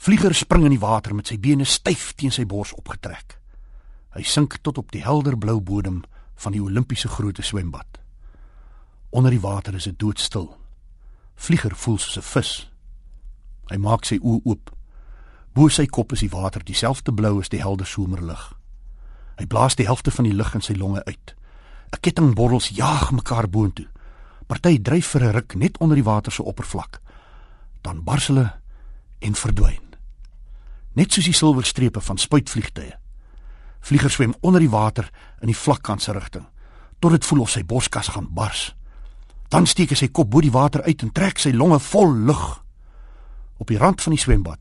Vlieger spring in die water met sy bene styf teen sy bors opgetrek. Hy sink tot op die helder blou bodem van die Olimpiese grootte swembad. Onder die water is dit doodstil. Vlieger voel soos 'n vis. Hy maak sy oë oop. Bo sy kop is die water dieselfde blou as die helder somerlig. Hy blaas die helfte van die lug in sy longe uit. 'n Ketting borrels jaag mekaar boontoe. Party dryf vir 'n ruk net onder die water se oppervlak. Dan bars hulle en verdwyn. Net soos die silwerstrepe van spuitvliegtye. Vlieger swem onder die water in die vlakkant se rigting tot dit voel of sy borskas gaan bars. Dan steek hy sy kop bo die water uit en trek sy longe vol lug. Op die rand van die swembad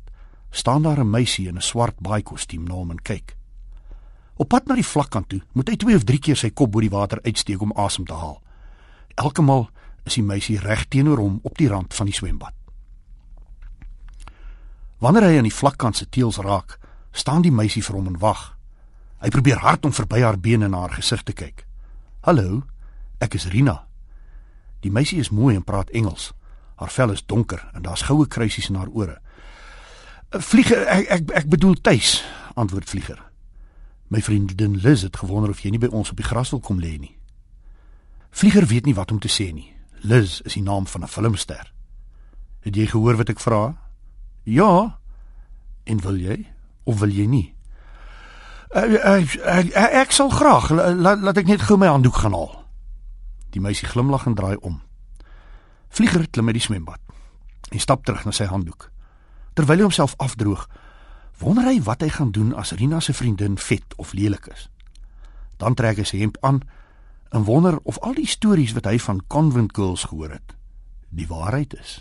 staan daar 'n meisie in 'n swart baai kostuum na hom en kyk. Op pad na die vlakkant toe, moet hy twee of drie keer sy kop bo die water uitsteek om asem te haal. Elke maal is die meisie reg teenoor hom op die rand van die swembad. Wanneer hy aan die vlakkant se teels raak, staan die meisie vir hom en wag. Hy probeer hard om verby haar bene na haar gesig te kyk. "Hallo, ek is Rina." Die meisie is mooi en praat Engels. Haar vel is donker en daar's goue kruisies in haar ore. "Vlieger, ek ek ek bedoel tuis," antwoord Vlieger. "My vriendin Liz het gewonder of jy nie by ons op die gras wil kom lê nie." Vlieger weet nie wat om te sê nie. Liz is die naam van 'n filmster. "Het jy gehoor wat ek vra?" "Ja." "En wil jy of wil jy nie?" Ek ek, ek, ek sal graag laat laat ek net gou my handdoek gaan haal. Die meisie glimlag en draai om. Vlieger klim uit die swembad. Hy stap terug na sy handdoek. Terwyl hy homself afdroog, wonder hy wat hy gaan doen as Rina se vriendin vet of lelik is. Dan trek hy sy hemp aan en wonder of al die stories wat hy van convent girls gehoor het, die waarheid is.